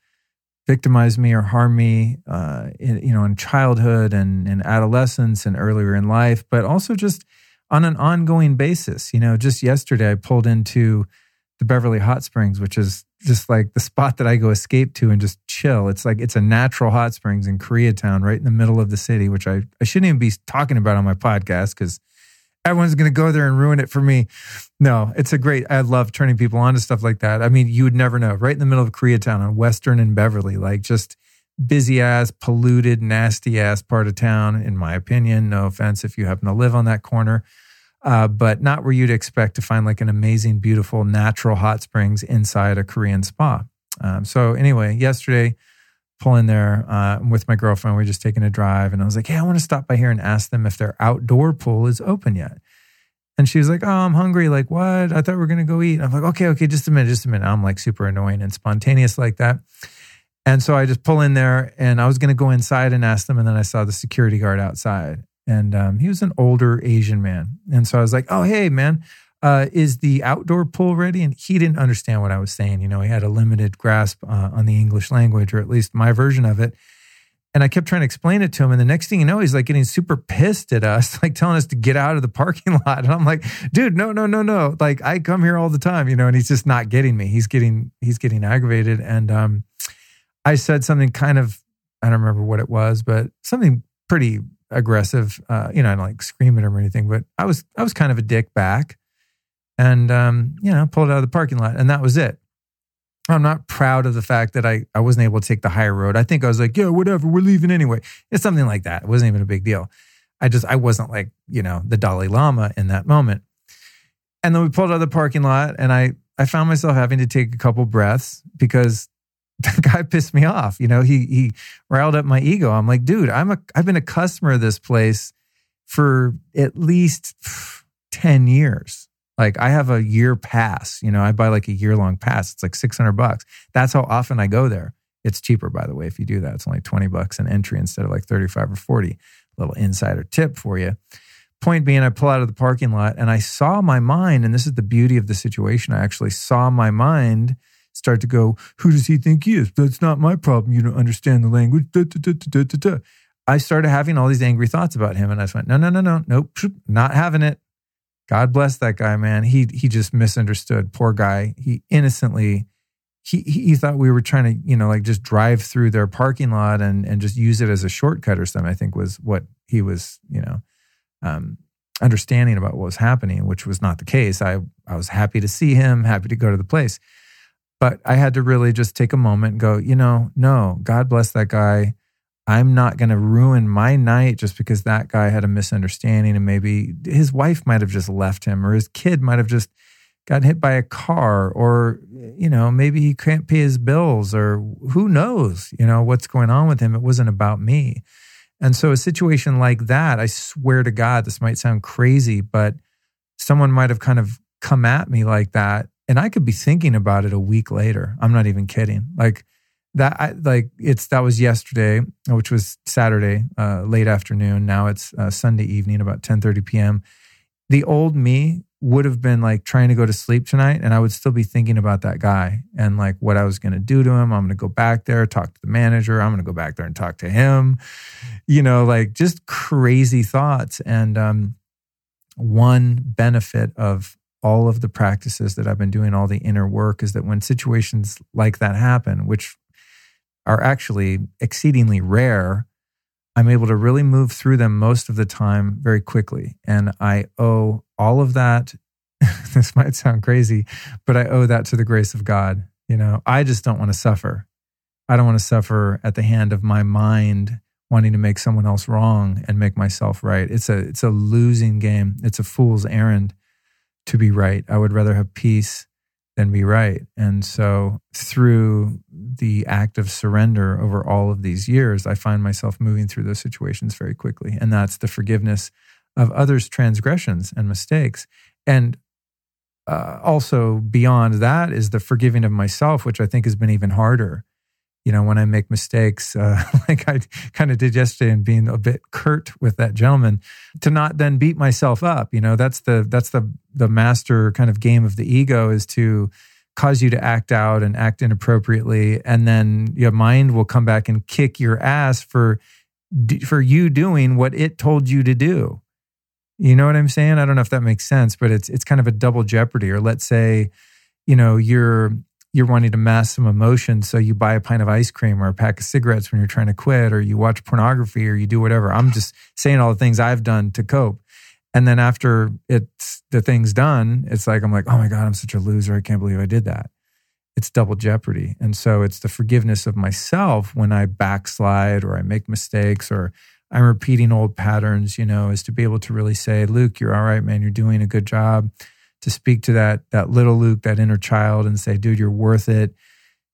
victimize me or harm me, uh, in, you know, in childhood and in adolescence and earlier in life, but also just on an ongoing basis. You know, just yesterday I pulled into the Beverly Hot Springs, which is just like the spot that I go escape to and just chill. It's like it's a natural hot springs in Koreatown, right in the middle of the city, which I, I shouldn't even be talking about on my podcast because everyone's going to go there and ruin it for me. No, it's a great, I love turning people on to stuff like that. I mean, you would never know, right in the middle of Koreatown on Western and Beverly, like just busy ass, polluted, nasty ass part of town, in my opinion. No offense if you happen to live on that corner. Uh, but not where you'd expect to find like an amazing, beautiful, natural hot springs inside a Korean spa. Um, so, anyway, yesterday, pull in there uh, with my girlfriend. We are just taking a drive, and I was like, "Hey, I want to stop by here and ask them if their outdoor pool is open yet." And she was like, "Oh, I'm hungry. Like, what? I thought we were gonna go eat." And I'm like, "Okay, okay, just a minute, just a minute." I'm like super annoying and spontaneous like that. And so I just pull in there, and I was gonna go inside and ask them, and then I saw the security guard outside, and um, he was an older Asian man, and so I was like, "Oh, hey, man." Uh, is the outdoor pool ready? And he didn't understand what I was saying. You know, he had a limited grasp uh, on the English language, or at least my version of it. And I kept trying to explain it to him. And the next thing you know, he's like getting super pissed at us, like telling us to get out of the parking lot. And I'm like, dude, no, no, no, no. Like I come here all the time, you know, and he's just not getting me. He's getting, he's getting aggravated. And um, I said something kind of, I don't remember what it was, but something pretty aggressive. Uh, you know, I don't like scream at him or anything, but I was I was kind of a dick back, and um, you know, pulled out of the parking lot, and that was it. I'm not proud of the fact that I, I wasn't able to take the higher road. I think I was like, yeah, whatever, we're leaving anyway. It's something like that. It wasn't even a big deal. I just, I wasn't like, you know, the Dalai Lama in that moment. And then we pulled out of the parking lot and I, I found myself having to take a couple breaths because the guy pissed me off. You know, he, he riled up my ego. I'm like, dude, I'm a, I've been a customer of this place for at least 10 years. Like I have a year pass, you know, I buy like a year long pass. It's like 600 bucks. That's how often I go there. It's cheaper, by the way, if you do that. It's only 20 bucks an entry instead of like 35 or 40. Little insider tip for you. Point being, I pull out of the parking lot and I saw my mind, and this is the beauty of the situation. I actually saw my mind start to go, Who does he think he is? That's not my problem. You don't understand the language. Da, da, da, I started having all these angry thoughts about him. And I just went, No, no, no, no, nope, not having it. God bless that guy, man. He he just misunderstood. Poor guy. He innocently he he thought we were trying to, you know, like just drive through their parking lot and and just use it as a shortcut or something. I think was what he was, you know, um, understanding about what was happening, which was not the case. I I was happy to see him, happy to go to the place. But I had to really just take a moment and go, you know, no, God bless that guy. I'm not going to ruin my night just because that guy had a misunderstanding and maybe his wife might have just left him or his kid might have just gotten hit by a car or you know maybe he can't pay his bills or who knows you know what's going on with him. It wasn't about me. And so a situation like that i swear to god this might sound crazy but someone might have kind of come at me like that and i could be thinking about it a week later. I'm not even kidding. Like that I, like it's that was yesterday which was saturday uh, late afternoon. Now it's uh, sunday evening about 10 30 p.m the old me would have been like trying to go to sleep tonight and i would still be thinking about that guy and like what i was going to do to him. I'm going to go back there talk to the manager. I'm going to go back there and talk to him. You know like just crazy thoughts. And um, one benefit of all of the practices that i've been doing all the inner work is that when situations like that happen which are actually exceedingly rare, I'm able to really move through them most of the time very quickly. And I owe all of that. this might sound crazy, but I owe that to the grace of God. You know, I just don't want to suffer. I don't want to suffer at the hand of my mind wanting to make someone else wrong and make myself right. It's a it's a losing game. It's a fool's errand to be right. I would rather have peace than be right. And so through the act of surrender over all of these years, I find myself moving through those situations very quickly. And that's the forgiveness of others' transgressions and mistakes. And uh, also beyond that is the forgiving of myself, which I think has been even harder. You know, when I make mistakes, uh, like I kind of did yesterday, and being a bit curt with that gentleman, to not then beat myself up. You know, that's the that's the the master kind of game of the ego is to cause you to act out and act inappropriately and then your mind will come back and kick your ass for for you doing what it told you to do you know what i'm saying i don't know if that makes sense but it's it's kind of a double jeopardy or let's say you know you're you're wanting to mask some emotion so you buy a pint of ice cream or a pack of cigarettes when you're trying to quit or you watch pornography or you do whatever i'm just saying all the things i've done to cope and then after it's the thing's done, it's like, I'm like, oh my God, I'm such a loser. I can't believe I did that. It's double jeopardy. And so it's the forgiveness of myself when I backslide or I make mistakes or I'm repeating old patterns, you know, is to be able to really say, Luke, you're all right, man. You're doing a good job. To speak to that, that little Luke, that inner child and say, dude, you're worth it.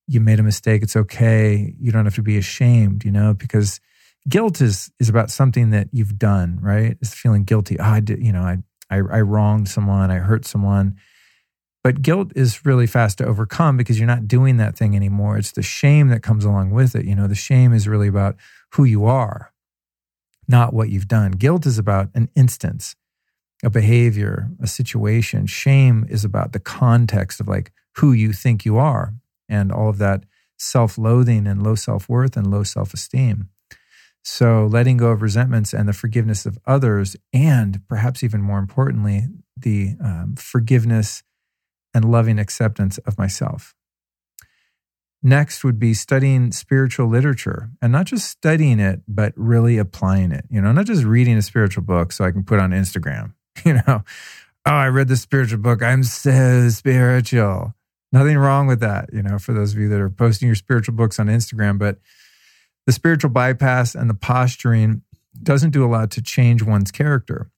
You made a mistake. It's okay. You don't have to be ashamed, you know, because guilt is is about something that you've done, right? It's feeling guilty. Oh, I did, you know, I, I I wronged someone, I hurt someone. But guilt is really fast to overcome because you're not doing that thing anymore. It's the shame that comes along with it. You know, the shame is really about who you are, not what you've done. Guilt is about an instance, a behavior, a situation. Shame is about the context of like who you think you are and all of that self loathing and low self worth and low self esteem. So, letting go of resentments and the forgiveness of others, and perhaps even more importantly, the um, forgiveness and loving acceptance of myself. Next would be studying spiritual literature and not just studying it, but really applying it. You know, not just reading a spiritual book so I can put on Instagram, you know, oh, I read the spiritual book. I'm so spiritual. Nothing wrong with that, you know, for those of you that are posting your spiritual books on Instagram. But the spiritual bypass and the posturing doesn't do a lot to change one's character.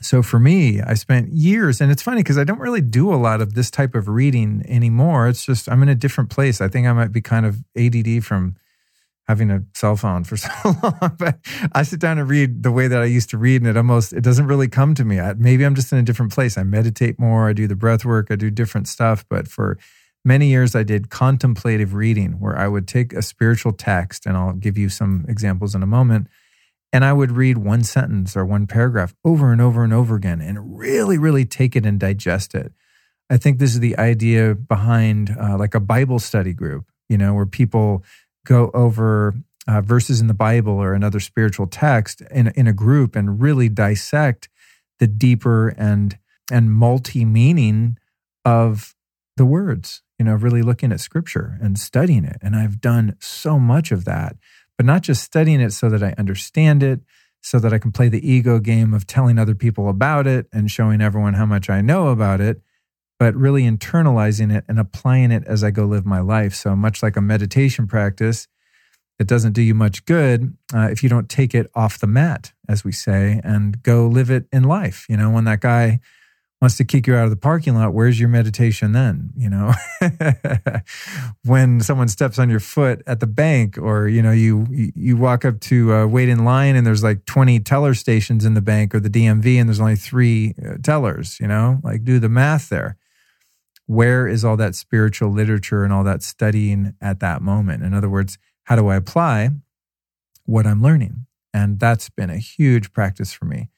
So for me, I spent years, and it's funny because I don't really do a lot of this type of reading anymore. It's just I'm in a different place. I think I might be kind of ADD from having a cell phone for so long, but I sit down and read the way that I used to read, and it almost it doesn't really come to me. I, maybe I'm just in a different place. I meditate more. I do the breath work. I do different stuff. But for many years, I did contemplative reading, where I would take a spiritual text, and I'll give you some examples in a moment and I would read one sentence or one paragraph over and over and over again and really, really take it and digest it. I think this is the idea behind uh, like a Bible study group, you know, where people go over uh, verses in the Bible or another spiritual text in, in a group and really dissect the deeper and and multi meaning of the words, you know, really looking at scripture and studying it. And I've done so much of that but not just studying it so that I understand it, so that I can play the ego game of telling other people about it and showing everyone how much I know about it, but really internalizing it and applying it as I go live my life. So, much like a meditation practice, it doesn't do you much good uh, if you don't take it off the mat, as we say, and go live it in life. You know, when that guy wants to kick you out of the parking lot, where's your meditation then? You know, when someone steps on your foot at the bank, or you know, you you walk up to uh, wait in line, and there's like 20 teller stations in the bank or the DMV, and there's only three uh, tellers. You know, like do the math there. Where is all that spiritual literature and all that studying at that moment? In other words, how do I apply what I'm learning? And that's been a huge practice for me.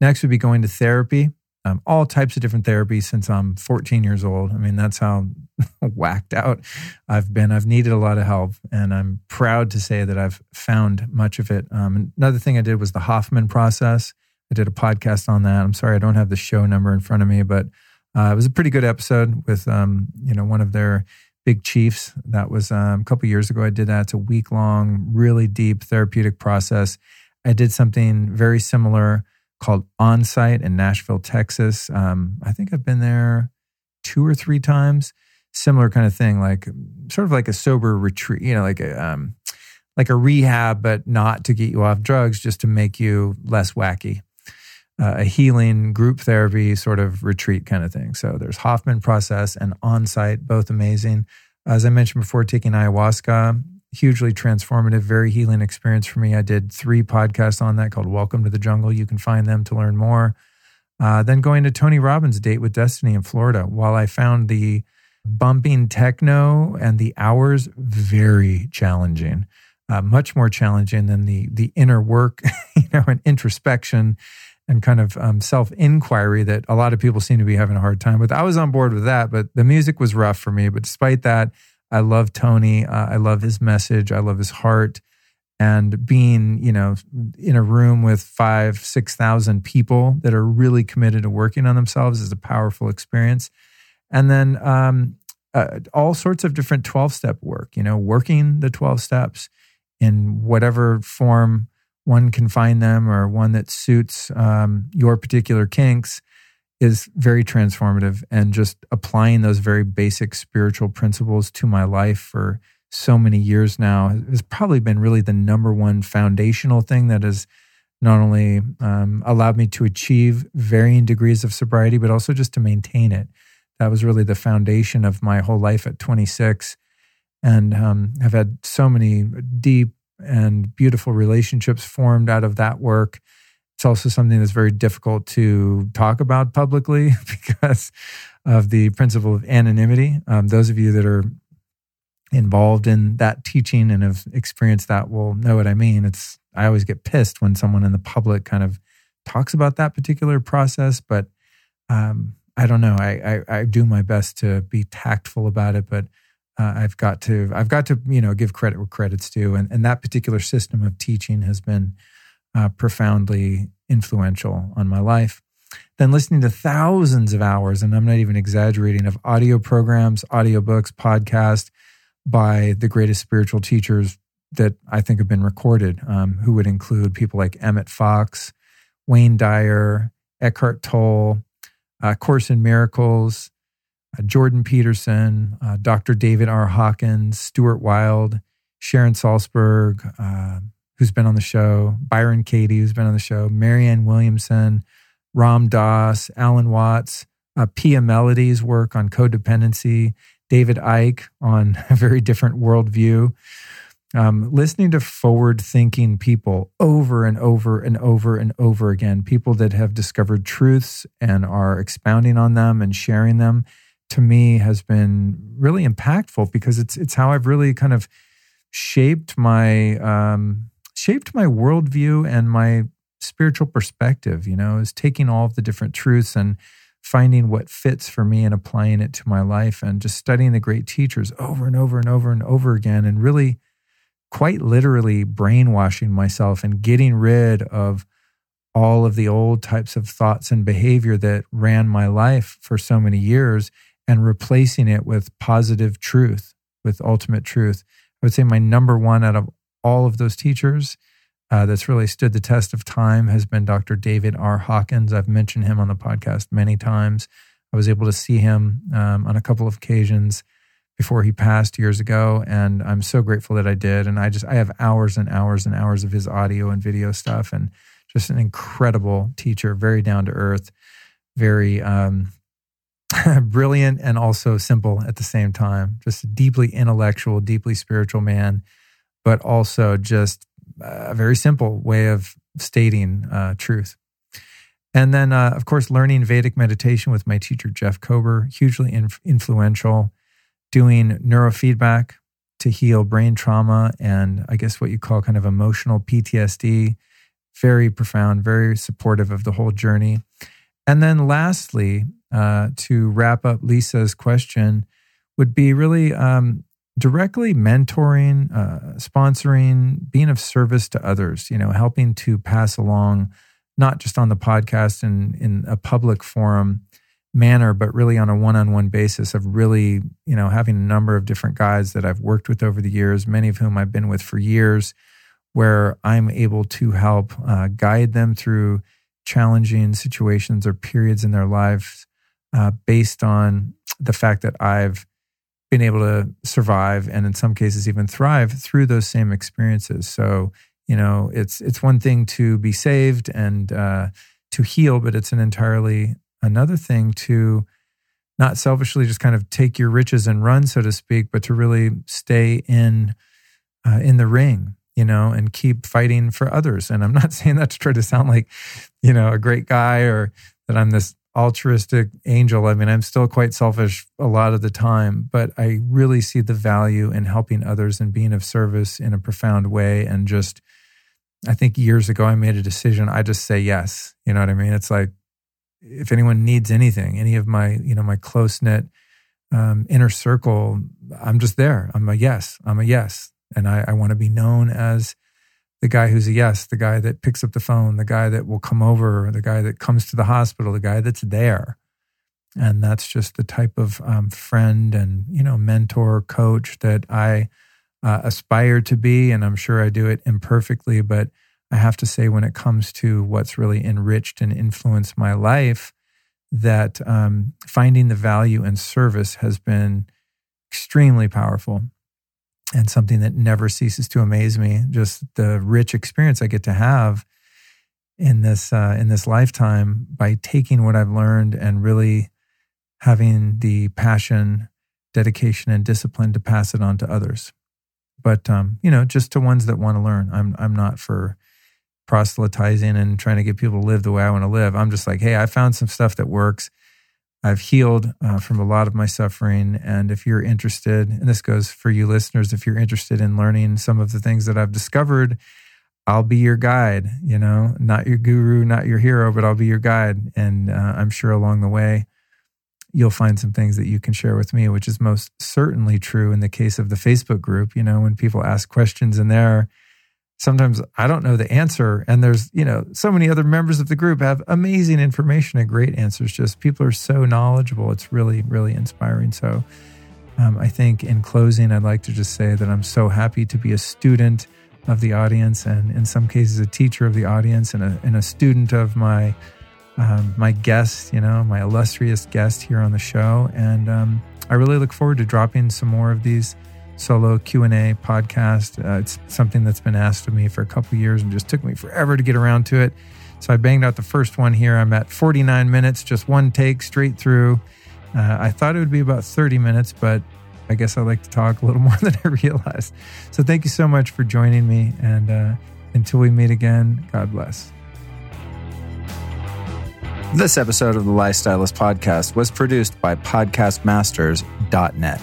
Next would be going to therapy um, all types of different therapies since I'm 14 years old. I mean, that's how whacked out I've been. I've needed a lot of help, and I'm proud to say that I've found much of it. Um, another thing I did was the Hoffman process. I did a podcast on that. I'm sorry I don't have the show number in front of me, but uh, it was a pretty good episode with um, you know one of their big chiefs. That was um, a couple years ago. I did that. It's a week long, really deep therapeutic process. I did something very similar called Onsite in Nashville, Texas. Um, I think I've been there two or three times. Similar kind of thing, like sort of like a sober retreat, you know, like a um, like a rehab, but not to get you off drugs, just to make you less wacky. Uh, a healing group therapy sort of retreat kind of thing. So there's Hoffman process and Onsite, both amazing. As I mentioned before, taking ayahuasca hugely transformative, very healing experience for me. I did three podcasts on that called Welcome to the Jungle. You can find them to learn more. Uh, then going to Tony Robbins' Date with Destiny in Florida. While I found the bumping techno and the hours very challenging, uh, much more challenging than the the inner work, you know, and introspection and kind of um, self inquiry that a lot of people seem to be having a hard time with. I was on board with that, but the music was rough for me. But despite that, I love Tony. Uh, I love his message. I love his heart. And being, you know, in a room with five, 6,000 people that are really committed to working on themselves is a powerful experience. And then um, uh, all sorts of different 12 step work, you know, working the 12 steps in whatever form one can find them or one that suits um, your particular kinks is very transformative and just applying those very basic spiritual principles to my life for so many years now has probably been really the number one foundational thing that has not only um, allowed me to achieve varying degrees of sobriety, but also just to maintain it. That was really the foundation of my whole life at 26. And um, have had so many deep and beautiful relationships formed out of that work it's also something that's very difficult to talk about publicly because of the principle of anonymity. Um, those of you that are involved in that teaching and have experienced that will know what I mean. It's I always get pissed when someone in the public kind of talks about that particular process, but um, I don't know. I, I, I do my best to be tactful about it, but uh, I've got to I've got to you know give credit where credit's due, and and that particular system of teaching has been uh, profoundly influential on my life. Then listening to thousands of hours, and I'm not even exaggerating, of audio programs, audiobooks, podcasts, by the greatest spiritual teachers that I think have been recorded, um, who would include people like Emmett Fox, Wayne Dyer, Eckhart Tolle, uh, Course in Miracles, Jordan Peterson, uh, Dr. David R. Hawkins, Stuart Wilde, Sharon Salzberg, uh, who's been on the show, Byron Katie, who's been on the show, Marianne Williamson, Ram Dass, Alan Watts, uh, Pia Mellody's work on codependency, David Icke on a very different worldview. Um, listening to forward thinking people over and over and over and over again, people that have discovered truths and are expounding on them and sharing them, to me has been really impactful because it's it's how I've really kind of shaped my um, shaped my worldview and my spiritual perspective. You know, is taking all of the different truths and finding what fits for me and applying it to my life and just studying the great teachers over and over and over and over again and really quite literally brainwashing myself and getting rid of all of the old types of thoughts and behavior that ran my life for so many years and replacing it with positive truth, with ultimate truth. I would say my number one out of all of those teachers uh, that's really stood the test of time has been Dr. David R. Hawkins. I've mentioned him on the podcast many times. I was able to see him um, on a couple of occasions before he passed years ago, and I'm so grateful that I did. And I just I have hours and hours and hours of his audio and video stuff, and just an incredible teacher, very down to earth, very um, brilliant, and also simple at the same time. Just a deeply intellectual, deeply spiritual man, but also just a very simple way of stating uh, truth. And then, uh, of course, learning Vedic meditation with my teacher, Jeff Kober, hugely inf- influential, doing neurofeedback to heal brain trauma and I guess what you call kind of emotional PTSD. Very profound, very supportive of the whole journey. And then, lastly, uh, to wrap up Lisa's question, would be really um, directly mentoring, uh, sponsoring, being of service to others, you know, helping to pass along, not just on the podcast and in a public forum manner, but really on a one on one basis of really, you know, having a number of different guys that I've worked with over the years, many of whom I've been with for years, where I'm able to help uh, guide them through challenging situations or periods in their lives uh, based on the fact that I've been able to survive and in some cases even thrive through those same experiences. So, you know, it's it's one thing to be saved and uh, to heal, but it's an entirely another thing to not selfishly just kind of take your riches and run, so to speak, but to really stay in uh, in the ring, you know, and keep fighting for others. And I'm not saying that to try to sound like, you know, a great guy or that I'm this altruistic angel. I mean, I'm still quite selfish a lot of the time, but I really see the value in helping others and being of service in a profound way. And just, I think years ago, I made a decision. I just say yes. You know what I mean? It's like, if anyone needs anything, any of my, you know, my close knit um, inner circle, I'm just there. I'm a yes. I'm a yes. And I, I want to be known as the guy who's a yes, the guy that picks up the phone, the guy that will come over, the guy that comes to the hospital, the guy that's there. And that's just the type of um, friend and, you know, mentor, coach that I uh, aspire to be. And I'm sure I do it imperfectly, but I have to say, when it comes to what's really enriched and influenced my life, that um, finding the value in service has been extremely powerful and something that never ceases to amaze me. Just the rich experience I get to have in this uh, in this lifetime by taking what I've learned and really having the passion, dedication, and discipline to pass it on to others. But um, you know, just to ones that want to learn. I'm I'm not for proselytizing and trying to get people to live the way I want to live. I'm just like, hey, I found some stuff that works. I've healed uh, from a lot of my suffering. And if you're interested, and this goes for you listeners, if you're interested in learning some of the things that I've discovered, I'll be your guide, you know, not your guru, not your hero, but I'll be your guide. And uh, I'm sure along the way, you'll find some things that you can share with me, which is most certainly true in the case of the Facebook group. You know, when people ask questions in there, sometimes I don't know the answer. And there's, you know, so many other members of the group have amazing information and great answers. Just people are so knowledgeable. It's really, really inspiring. So Um, I think in closing, I'd like to just say that I'm so happy to be a student of the audience, and in some cases, a teacher of the audience, and a, and a student of my um, my guest, you know, my illustrious guest here on the show. And um, I really look forward to dropping some more of these solo Q&A podcast. Uh, it's something that's been asked of me for a couple years and just took me forever to get around to it. So I banged out the first one here. I'm at 49 minutes, just one take straight through. Uh, I thought it would be about 30 minutes, but I guess I like to talk a little more than I realized. So thank you so much for joining me. And uh, until we meet again, God bless. This episode of the Life Stylist Podcast was produced by podcastmasters.net.